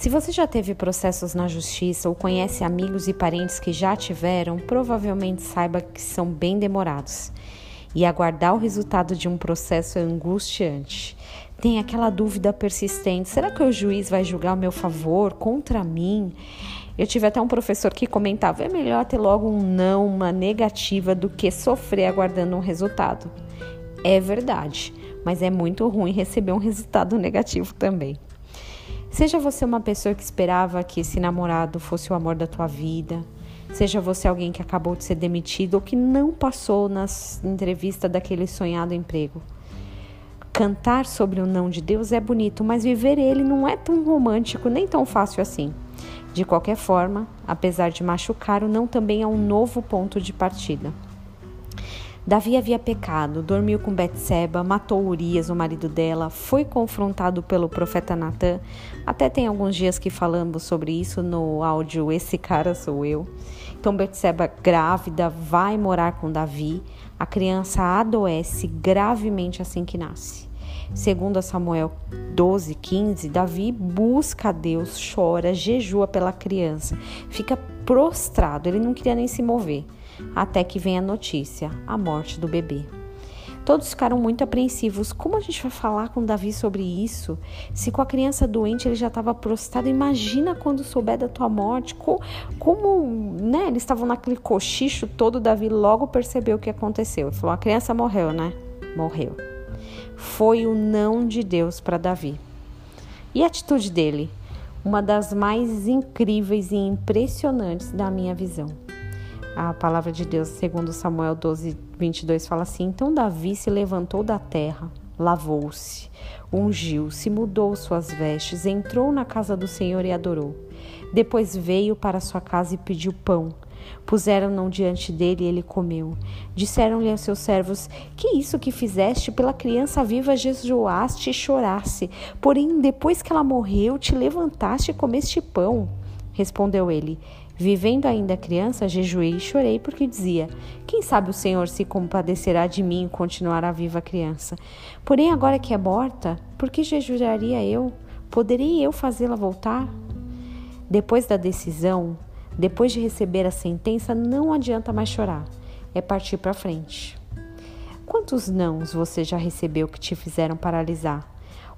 Se você já teve processos na justiça ou conhece amigos e parentes que já tiveram, provavelmente saiba que são bem demorados. E aguardar o resultado de um processo é angustiante. Tem aquela dúvida persistente: será que o juiz vai julgar o meu favor contra mim? Eu tive até um professor que comentava: é melhor ter logo um não, uma negativa, do que sofrer aguardando um resultado. É verdade, mas é muito ruim receber um resultado negativo também. Seja você uma pessoa que esperava que esse namorado fosse o amor da tua vida, seja você alguém que acabou de ser demitido ou que não passou na entrevista daquele sonhado emprego. Cantar sobre o não de Deus é bonito, mas viver ele não é tão romântico nem tão fácil assim. De qualquer forma, apesar de machucar, o não também é um novo ponto de partida. Davi havia pecado, dormiu com Betseba, matou Urias, o marido dela, foi confrontado pelo profeta Natã. Até tem alguns dias que falamos sobre isso no áudio Esse cara sou eu. Então Betseba grávida vai morar com Davi. A criança adoece gravemente assim que nasce. Segundo Samuel 12, 15, Davi busca a Deus, chora, jejua pela criança, fica prostrado, ele não queria nem se mover até que vem a notícia, a morte do bebê. Todos ficaram muito apreensivos. Como a gente vai falar com Davi sobre isso? Se com a criança doente ele já estava prostrado, imagina quando souber da tua morte. Como, como né, eles estavam naquele cochicho todo, Davi logo percebeu o que aconteceu. Ele falou: a criança morreu, né? Morreu. Foi o não de Deus para Davi. E a atitude dele? Uma das mais incríveis e impressionantes da minha visão. A palavra de Deus, segundo Samuel 12, 22, fala assim: Então Davi se levantou da terra, lavou-se, ungiu-se, mudou suas vestes, entrou na casa do Senhor e adorou. Depois veio para sua casa e pediu pão. Puseram-no diante dele e ele comeu. Disseram-lhe aos seus servos: Que isso que fizeste pela criança viva jejuaste e choraste, porém depois que ela morreu te levantaste e comeste pão. Respondeu ele: Vivendo ainda criança, jejuei e chorei porque dizia: Quem sabe o Senhor se compadecerá de mim e continuará viva a criança? Porém, agora que é morta, por que jejuaria eu? Poderei eu fazê-la voltar? Depois da decisão, depois de receber a sentença, não adianta mais chorar, é partir para frente. Quantos nãos você já recebeu que te fizeram paralisar?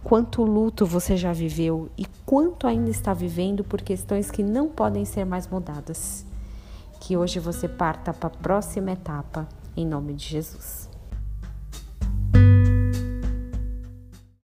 quanto luto você já viveu e quanto ainda está vivendo por questões que não podem ser mais mudadas. Que hoje você parta para a próxima etapa, em nome de Jesus.